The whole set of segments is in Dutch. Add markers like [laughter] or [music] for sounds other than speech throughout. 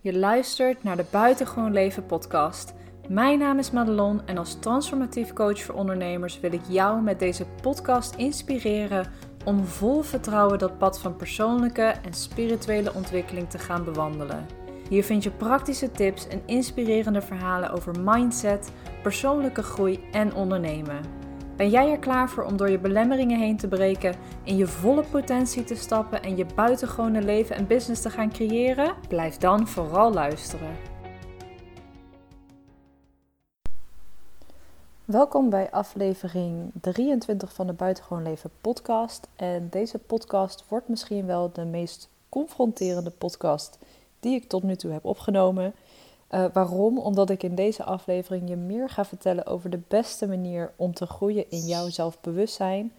Je luistert naar de Buitengewoon Leven podcast. Mijn naam is Madelon en als transformatief coach voor ondernemers wil ik jou met deze podcast inspireren om vol vertrouwen dat pad van persoonlijke en spirituele ontwikkeling te gaan bewandelen. Hier vind je praktische tips en inspirerende verhalen over mindset, persoonlijke groei en ondernemen. Ben jij er klaar voor om door je belemmeringen heen te breken, in je volle potentie te stappen en je buitengewone leven en business te gaan creëren? Blijf dan vooral luisteren. Welkom bij aflevering 23 van de Buitengewoon Leven podcast. En deze podcast wordt misschien wel de meest confronterende podcast die ik tot nu toe heb opgenomen. Uh, waarom? Omdat ik in deze aflevering je meer ga vertellen over de beste manier om te groeien in jouw zelfbewustzijn.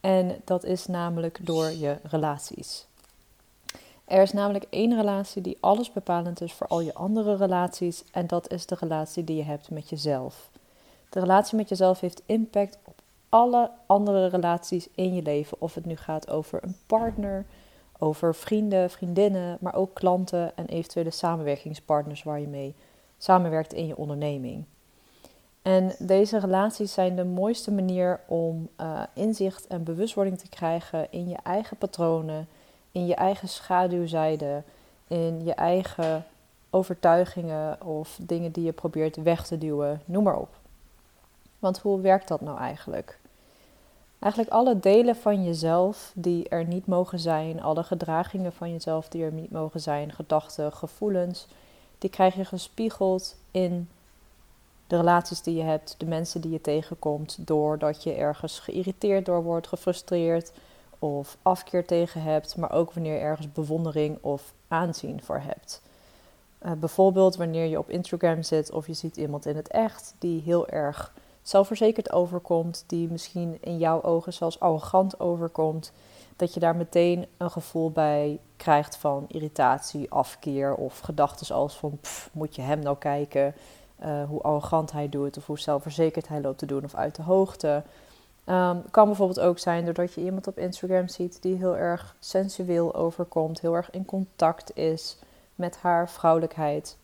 En dat is namelijk door je relaties. Er is namelijk één relatie die alles bepalend is voor al je andere relaties. En dat is de relatie die je hebt met jezelf. De relatie met jezelf heeft impact op alle andere relaties in je leven. Of het nu gaat over een partner, over vrienden, vriendinnen, maar ook klanten en eventuele samenwerkingspartners waar je mee samenwerkt in je onderneming. En deze relaties zijn de mooiste manier om uh, inzicht en bewustwording te krijgen in je eigen patronen, in je eigen schaduwzijde, in je eigen overtuigingen of dingen die je probeert weg te duwen, noem maar op. Want hoe werkt dat nou eigenlijk? Eigenlijk alle delen van jezelf die er niet mogen zijn, alle gedragingen van jezelf die er niet mogen zijn, gedachten, gevoelens, die krijg je gespiegeld in de relaties die je hebt, de mensen die je tegenkomt, doordat je ergens geïrriteerd door wordt, gefrustreerd of afkeer tegen hebt, maar ook wanneer je ergens bewondering of aanzien voor hebt. Uh, bijvoorbeeld wanneer je op Instagram zit of je ziet iemand in het echt die heel erg zelfverzekerd overkomt, die misschien in jouw ogen zelfs arrogant overkomt, dat je daar meteen een gevoel bij krijgt van irritatie, afkeer of gedachten als van moet je hem nou kijken, uh, hoe arrogant hij doet of hoe zelfverzekerd hij loopt te doen of uit de hoogte. Um, kan bijvoorbeeld ook zijn doordat je iemand op Instagram ziet die heel erg sensueel overkomt, heel erg in contact is met haar vrouwelijkheid.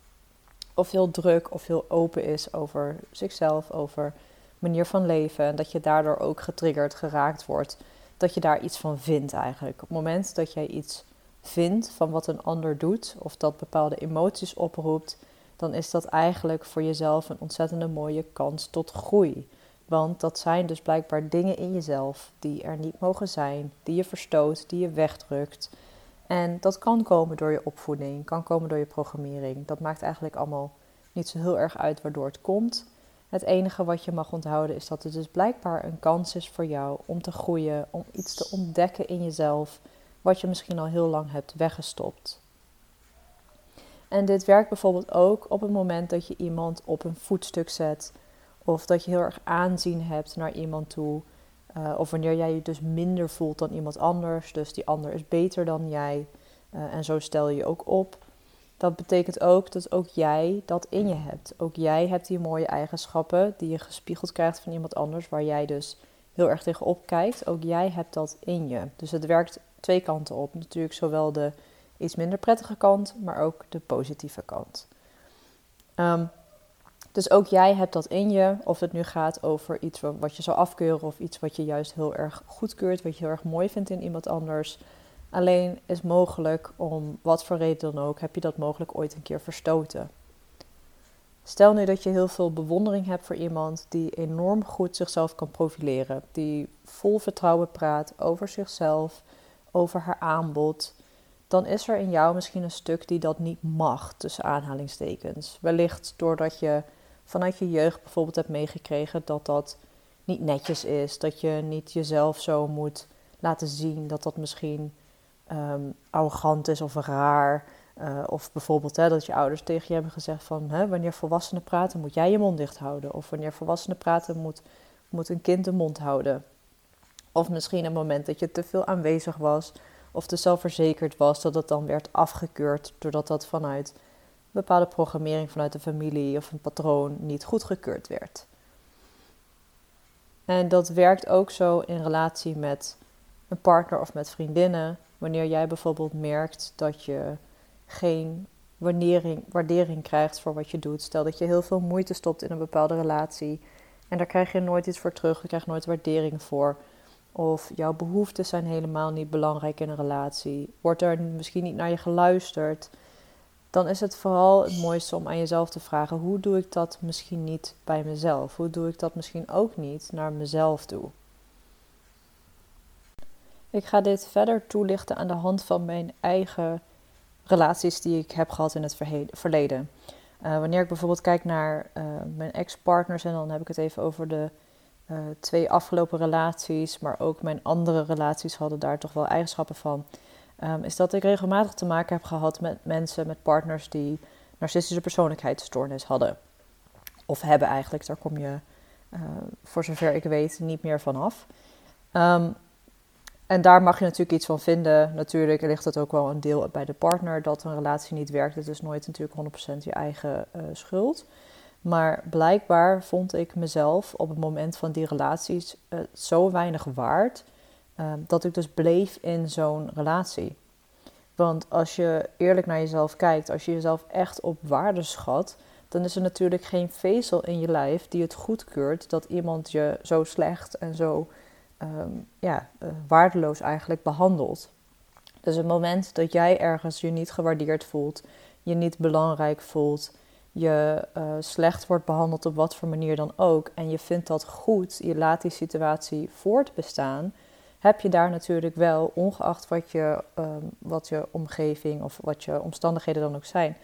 Of heel druk of heel open is over zichzelf, over manier van leven. En dat je daardoor ook getriggerd, geraakt wordt. Dat je daar iets van vindt eigenlijk. Op het moment dat jij iets vindt van wat een ander doet, of dat bepaalde emoties oproept, dan is dat eigenlijk voor jezelf een ontzettende mooie kans tot groei. Want dat zijn dus blijkbaar dingen in jezelf die er niet mogen zijn, die je verstoot, die je wegdrukt. En dat kan komen door je opvoeding, kan komen door je programmering. Dat maakt eigenlijk allemaal niet zo heel erg uit waardoor het komt. Het enige wat je mag onthouden is dat het dus blijkbaar een kans is voor jou om te groeien, om iets te ontdekken in jezelf, wat je misschien al heel lang hebt weggestopt. En dit werkt bijvoorbeeld ook op het moment dat je iemand op een voetstuk zet, of dat je heel erg aanzien hebt naar iemand toe, uh, of wanneer jij je dus minder voelt dan iemand anders, dus die ander is beter dan jij, uh, en zo stel je je ook op dat betekent ook dat ook jij dat in je hebt. Ook jij hebt die mooie eigenschappen die je gespiegeld krijgt van iemand anders, waar jij dus heel erg tegenop kijkt. Ook jij hebt dat in je. Dus het werkt twee kanten op. Natuurlijk zowel de iets minder prettige kant, maar ook de positieve kant. Um, dus ook jij hebt dat in je, of het nu gaat over iets wat je zou afkeuren of iets wat je juist heel erg goedkeurt, wat je heel erg mooi vindt in iemand anders. Alleen is mogelijk om wat voor reden dan ook, heb je dat mogelijk ooit een keer verstoten. Stel nu dat je heel veel bewondering hebt voor iemand die enorm goed zichzelf kan profileren, die vol vertrouwen praat over zichzelf, over haar aanbod, dan is er in jou misschien een stuk die dat niet mag, tussen aanhalingstekens. Wellicht doordat je vanuit je jeugd bijvoorbeeld hebt meegekregen dat dat niet netjes is, dat je niet jezelf zo moet laten zien, dat dat misschien um, arrogant is of raar. Uh, of bijvoorbeeld hè, dat je ouders tegen je hebben gezegd van hè, wanneer volwassenen praten moet jij je mond dicht houden. Of wanneer volwassenen praten moet, moet een kind de mond houden. Of misschien een moment dat je te veel aanwezig was of te zelfverzekerd was, dat het dan werd afgekeurd doordat dat vanuit bepaalde programmering vanuit de familie of een patroon niet goedgekeurd werd. En dat werkt ook zo in relatie met een partner of met vriendinnen. Wanneer jij bijvoorbeeld merkt dat je geen waardering, waardering krijgt voor wat je doet. Stel dat je heel veel moeite stopt in een bepaalde relatie en daar krijg je nooit iets voor terug, je krijgt nooit waardering voor. Of jouw behoeften zijn helemaal niet belangrijk in een relatie. Wordt er misschien niet naar je geluisterd? Dan is het vooral het mooiste om aan jezelf te vragen: hoe doe ik dat misschien niet bij mezelf? Hoe doe ik dat misschien ook niet naar mezelf toe? Ik ga dit verder toelichten aan de hand van mijn eigen relaties die ik heb gehad in het verleden. Uh, wanneer ik bijvoorbeeld kijk naar uh, mijn ex-partners, en dan heb ik het even over de uh, twee afgelopen relaties, maar ook mijn andere relaties hadden daar toch wel eigenschappen van. Um, is dat ik regelmatig te maken heb gehad met mensen, met partners die narcistische persoonlijkheidsstoornis hadden. Of hebben eigenlijk, daar kom je voor zover ik weet niet meer vanaf. Um, en daar mag je natuurlijk iets van vinden. Natuurlijk ligt het ook wel een deel bij de partner dat een relatie niet werkt. Het is nooit natuurlijk 100% je eigen uh, schuld. Maar blijkbaar vond ik mezelf op het moment van die relaties uh, zo weinig waard. Uh, dat ik dus bleef in zo'n relatie. Want als je eerlijk naar jezelf kijkt, als je jezelf echt op waarde schat, dan is er natuurlijk geen vezel in je lijf die het goedkeurt dat iemand je zo slecht en zo Ehm, ja, uh, waardeloos eigenlijk behandeld. Dus het moment dat jij ergens je niet gewaardeerd voelt, je niet belangrijk voelt, je uh, slecht wordt behandeld op wat voor manier dan ook, en je vindt dat goed, je laat die situatie voortbestaan, heb je daar natuurlijk wel, ongeacht wat je, um, wat je omgeving of wat je omstandigheden dan ook zijn,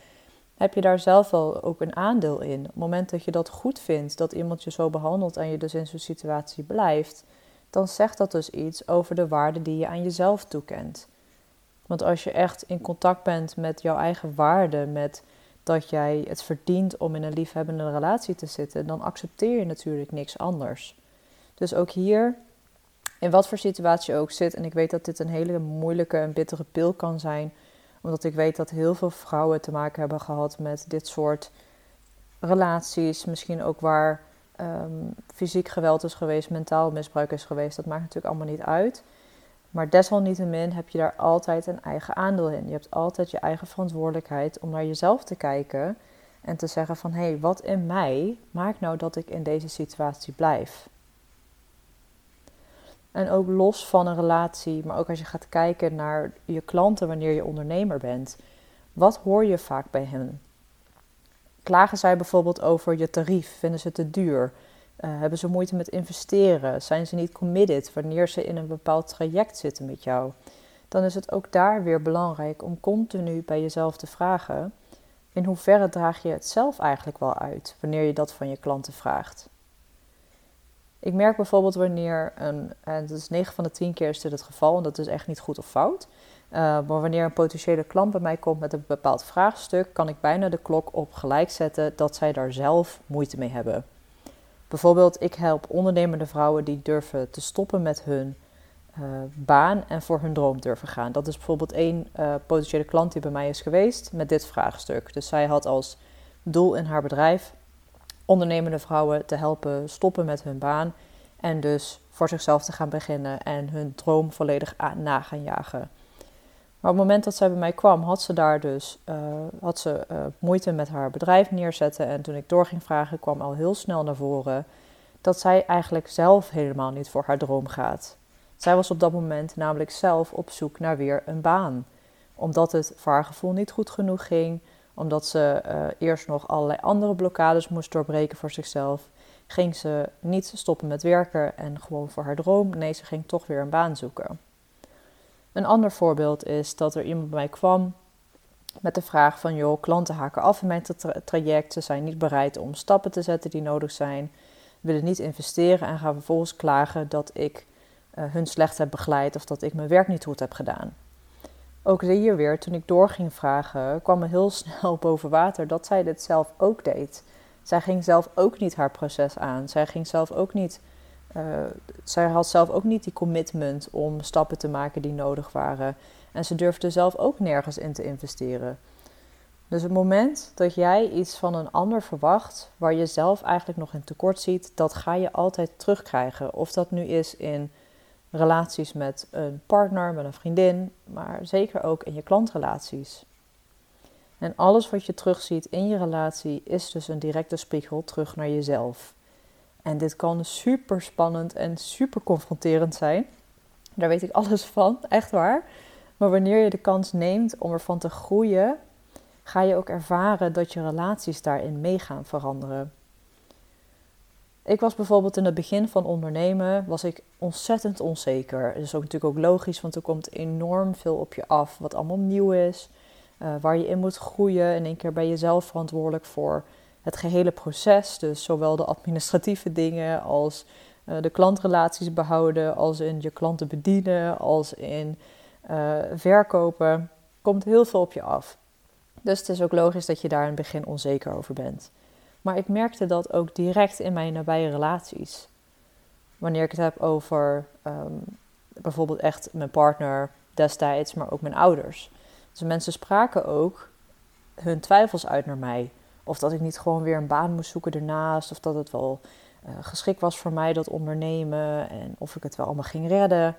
heb je daar zelf wel ook een aandeel in. Op het moment dat je dat goed vindt, dat iemand je zo behandelt en je dus in zo'n situatie blijft, dan zegt dat dus iets over de waarde die je aan jezelf toekent. Want als je echt in contact bent met jouw eigen waarde, met dat jij het verdient om in een liefhebbende relatie te zitten, dan accepteer je natuurlijk niks anders. Dus ook hier, in wat voor situatie je ook zit, en ik weet dat dit een hele moeilijke en bittere pil kan zijn, omdat ik weet dat heel veel vrouwen te maken hebben gehad met dit soort relaties, misschien ook waar um, fysiek geweld is geweest, mentaal misbruik is geweest, dat maakt natuurlijk allemaal niet uit. Maar desalniettemin heb je daar altijd een eigen aandeel in. Je hebt altijd je eigen verantwoordelijkheid om naar jezelf te kijken en te zeggen van hé, hey, wat in mij maakt nou dat ik in deze situatie blijf? En ook los van een relatie, maar ook als je gaat kijken naar je klanten wanneer je ondernemer bent. Wat hoor je vaak bij hen? Klagen zij bijvoorbeeld over je tarief? Vinden ze te duur? Uh, hebben ze moeite met investeren? Zijn ze niet committed wanneer ze in een bepaald traject zitten met jou? Dan is het ook daar weer belangrijk om continu bij jezelf te vragen: in hoeverre draag je het zelf eigenlijk wel uit wanneer je dat van je klanten vraagt? Ik merk bijvoorbeeld wanneer een, en dat is 9 van de 10 keer is dit het geval, en dat is echt niet goed of fout. Uh, maar wanneer een potentiële klant bij mij komt met een bepaald vraagstuk, kan ik bijna de klok op gelijk zetten dat zij daar zelf moeite mee hebben. Bijvoorbeeld, ik help ondernemende vrouwen die durven te stoppen met hun uh, baan en voor hun droom durven gaan. Dat is bijvoorbeeld één uh, potentiële klant die bij mij is geweest met dit vraagstuk. Dus zij had als doel in haar bedrijf ondernemende vrouwen te helpen stoppen met hun baan en dus voor zichzelf te gaan beginnen en hun droom volledig na gaan jagen. Maar op het moment dat zij bij mij kwam, had ze daar dus uh, had ze, uh, moeite met haar bedrijf neerzetten. En toen ik door ging vragen, kwam al heel snel naar voren dat zij eigenlijk zelf helemaal niet voor haar droom gaat. Zij was op dat moment namelijk zelf op zoek naar weer een baan. Omdat het voor haar gevoel niet goed genoeg ging, omdat ze uh, eerst nog allerlei andere blokkades moest doorbreken voor zichzelf, ging ze niet stoppen met werken en gewoon voor haar droom. Nee, ze ging toch weer een baan zoeken. Een ander voorbeeld is dat er iemand bij mij kwam met de vraag van joh, klanten haken af in mijn traject, ze zijn niet bereid om stappen te zetten die nodig zijn, willen niet investeren en gaan vervolgens klagen dat ik uh, hun slecht heb begeleid of dat ik mijn werk niet goed heb gedaan. Ook hier weer, toen ik door ging vragen, kwam me heel [laughs] snel boven water dat zij dit zelf ook deed. Zij ging zelf ook niet haar proces aan. Zij ging zelf ook niet uh, zij had zelf ook niet die commitment om stappen te maken die nodig waren. En ze durfde zelf ook nergens in te investeren. Dus het moment dat jij iets van een ander verwacht, waar je zelf eigenlijk nog in tekort ziet, dat ga je altijd terugkrijgen. Of dat nu is in relaties met een partner, met een vriendin, maar zeker ook in je klantrelaties. En alles wat je terugziet in je relatie is dus een directe spiegel terug naar jezelf. En dit kan super spannend en super confronterend zijn. Daar weet ik alles van, echt waar. Maar wanneer je de kans neemt om ervan te groeien, ga je ook ervaren dat je relaties daarin mee gaan veranderen. Ik was bijvoorbeeld in het begin van ondernemen, was ik ontzettend onzeker. Dat is ook natuurlijk ook logisch, want er komt enorm veel op je af, wat allemaal nieuw is, uh, waar je in moet groeien. In één keer ben je zelf verantwoordelijk voor het gehele proces, dus zowel de administratieve dingen als uh, de klantrelaties behouden, als in je klanten bedienen, als in uh, verkopen. Komt heel veel op je af. Dus het is ook logisch dat je daar in het begin onzeker over bent. Maar ik merkte dat ook direct in mijn nabije relaties. Wanneer ik het heb over um, bijvoorbeeld echt mijn partner destijds, maar ook mijn ouders. Dus mensen spraken ook hun twijfels uit naar mij. Of dat ik niet gewoon weer een baan moest zoeken ernaast. Of dat het wel uh, geschikt was voor mij, dat ondernemen. En of ik het wel allemaal ging redden.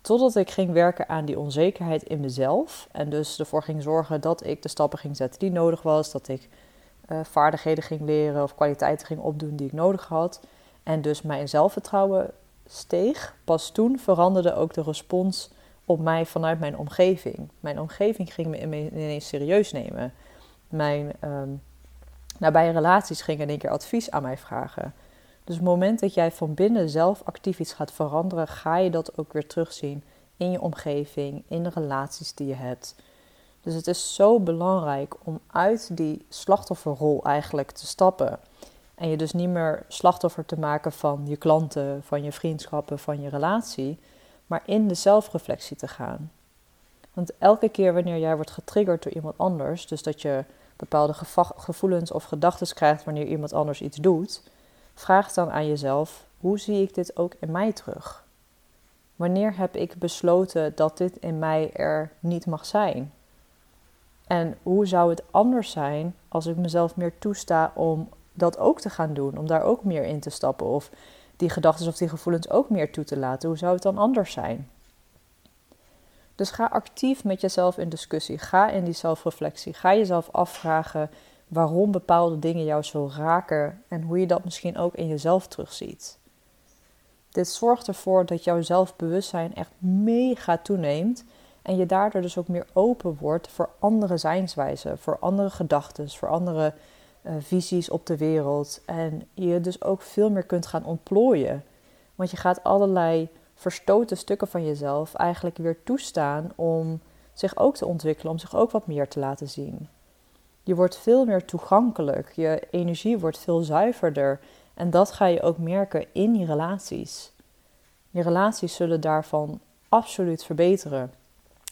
Totdat ik ging werken aan die onzekerheid in mezelf. En dus ervoor ging zorgen dat ik de stappen ging zetten die nodig was. Dat ik uh, vaardigheden ging leren of kwaliteiten ging opdoen die ik nodig had. En dus mijn zelfvertrouwen steeg. Pas toen veranderde ook de respons op mij vanuit mijn omgeving. Mijn omgeving ging me ineens serieus nemen. Mijn um, nabije relaties gingen in één keer advies aan mij vragen. Dus het moment dat jij van binnen zelf actief iets gaat veranderen, ga je dat ook weer terugzien in je omgeving, in de relaties die je hebt. Dus het is zo belangrijk om uit die slachtofferrol eigenlijk te stappen. En je dus niet meer slachtoffer te maken van je klanten, van je vriendschappen, van je relatie, maar in de zelfreflectie te gaan. Want elke keer wanneer jij wordt getriggerd door iemand anders, dus dat je bepaalde gevoelens of gedachten krijgt wanneer iemand anders iets doet, vraag dan aan jezelf: hoe zie ik dit ook in mij terug? Wanneer heb ik besloten dat dit in mij er niet mag zijn? En hoe zou het anders zijn als ik mezelf meer toesta om dat ook te gaan doen, om daar ook meer in te stappen of die gedachten of die gevoelens ook meer toe te laten? Hoe zou het dan anders zijn? Dus ga actief met jezelf in discussie. Ga in die zelfreflectie. Ga jezelf afvragen waarom bepaalde dingen jou zo raken en hoe je dat misschien ook in jezelf terugziet. Dit zorgt ervoor dat jouw zelfbewustzijn echt mega toeneemt en je daardoor dus ook meer open wordt voor andere zijnswijzen, voor andere gedachten, voor andere uh, visies op de wereld. En je dus ook veel meer kunt gaan ontplooien. Want je gaat allerlei verstoten stukken van jezelf eigenlijk weer toestaan om zich ook te ontwikkelen, om zich ook wat meer te laten zien. Je wordt veel meer toegankelijk, je energie wordt veel zuiverder en dat ga je ook merken in je relaties. Je relaties zullen daarvan absoluut verbeteren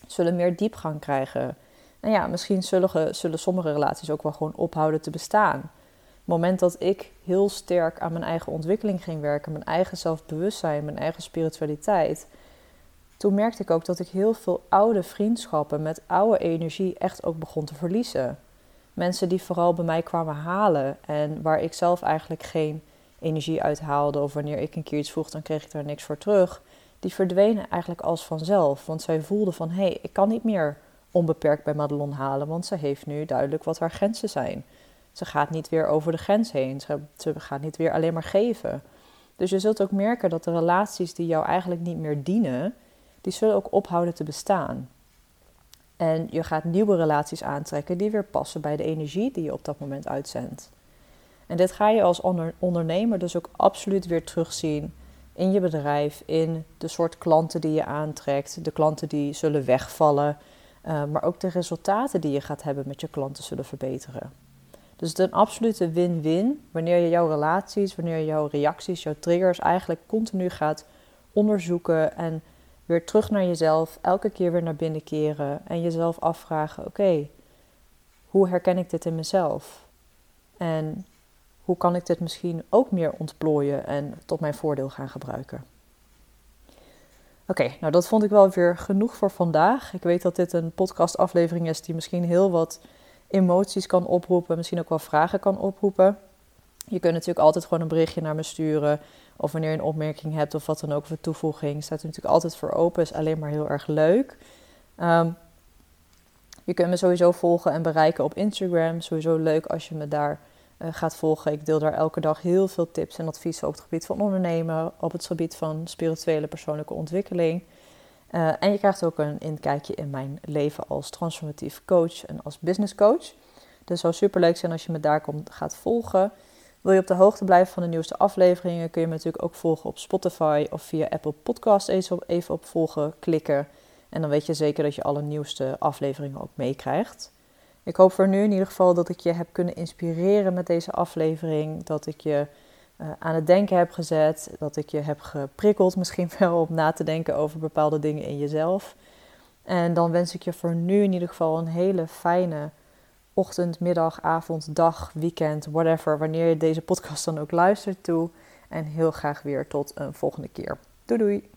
zullen meer diepgang krijgen. En ja, misschien zullen, zullen sommige relaties ook wel gewoon ophouden te bestaan. Moment dat ik heel sterk aan mijn eigen ontwikkeling ging werken, mijn eigen zelfbewustzijn, mijn eigen spiritualiteit, toen merkte ik ook dat ik heel veel oude vriendschappen met oude energie echt ook begon te verliezen. Mensen die vooral bij mij kwamen halen en waar ik zelf eigenlijk geen energie uit haalde, of wanneer ik een keer iets vroeg, dan kreeg ik daar niks voor terug die verdwenen eigenlijk als vanzelf. Want zij voelde van, hé, hey, ik kan niet meer onbeperkt bij Madelon halen, want ze heeft nu duidelijk wat haar grenzen zijn. Ze gaat niet weer over de grens heen, ze, gaat niet weer alleen maar geven. Dus je zult ook merken dat de relaties die jou eigenlijk niet meer dienen, die zullen ook ophouden te bestaan. En je gaat nieuwe relaties aantrekken die weer passen bij de energie die je op dat moment uitzendt. En dit ga je als ondernemer dus ook absoluut weer terugzien in je bedrijf, in de soort klanten die je aantrekt, de klanten die zullen wegvallen, uh, maar ook de resultaten die je gaat hebben met je klanten zullen verbeteren. Dus het is een absolute win-win wanneer je jouw relaties, wanneer je jouw reacties, jouw triggers eigenlijk continu gaat onderzoeken en weer terug naar jezelf, elke keer weer naar binnen keren en jezelf afvragen: oké, hoe herken ik dit in mezelf? En hoe kan ik dit misschien ook meer ontplooien en tot mijn voordeel gaan gebruiken? Oké, nou dat vond ik wel weer genoeg voor vandaag. Ik weet dat dit een podcastaflevering is die misschien heel wat emoties kan oproepen, misschien ook wel vragen kan oproepen. Je kunt natuurlijk altijd gewoon een berichtje naar me sturen. Of wanneer je een opmerking hebt of wat dan ook voor toevoeging. Staat er natuurlijk altijd voor open. Is alleen maar heel erg leuk. Um, Je kunt me sowieso volgen en bereiken op Instagram. Sowieso leuk als je me daar uh, gaat volgen. Ik deel daar elke dag heel veel tips en adviezen op het gebied van ondernemen, op het gebied van spirituele persoonlijke ontwikkeling. Uh, en je krijgt ook een inkijkje in mijn leven als transformatief coach en als business coach. Dus zou super leuk zijn als je me daar komt, gaat volgen. Wil je op de hoogte blijven van de nieuwste afleveringen, kun je me natuurlijk ook volgen op Spotify of via Apple Podcast even op, even op volgen klikken. En dan weet je zeker dat je alle nieuwste afleveringen ook meekrijgt. Ik hoop voor nu in ieder geval dat ik je heb kunnen inspireren met deze aflevering. Dat ik je uh, aan het denken heb gezet. Dat ik je heb geprikkeld misschien [laughs] wel om na te denken over bepaalde dingen in jezelf. En dan wens ik je voor nu in ieder geval een hele fijne ochtend, middag, avond, dag, weekend, whatever. Wanneer je deze podcast dan ook luistert toe. En heel graag weer tot een volgende keer. Doei doei!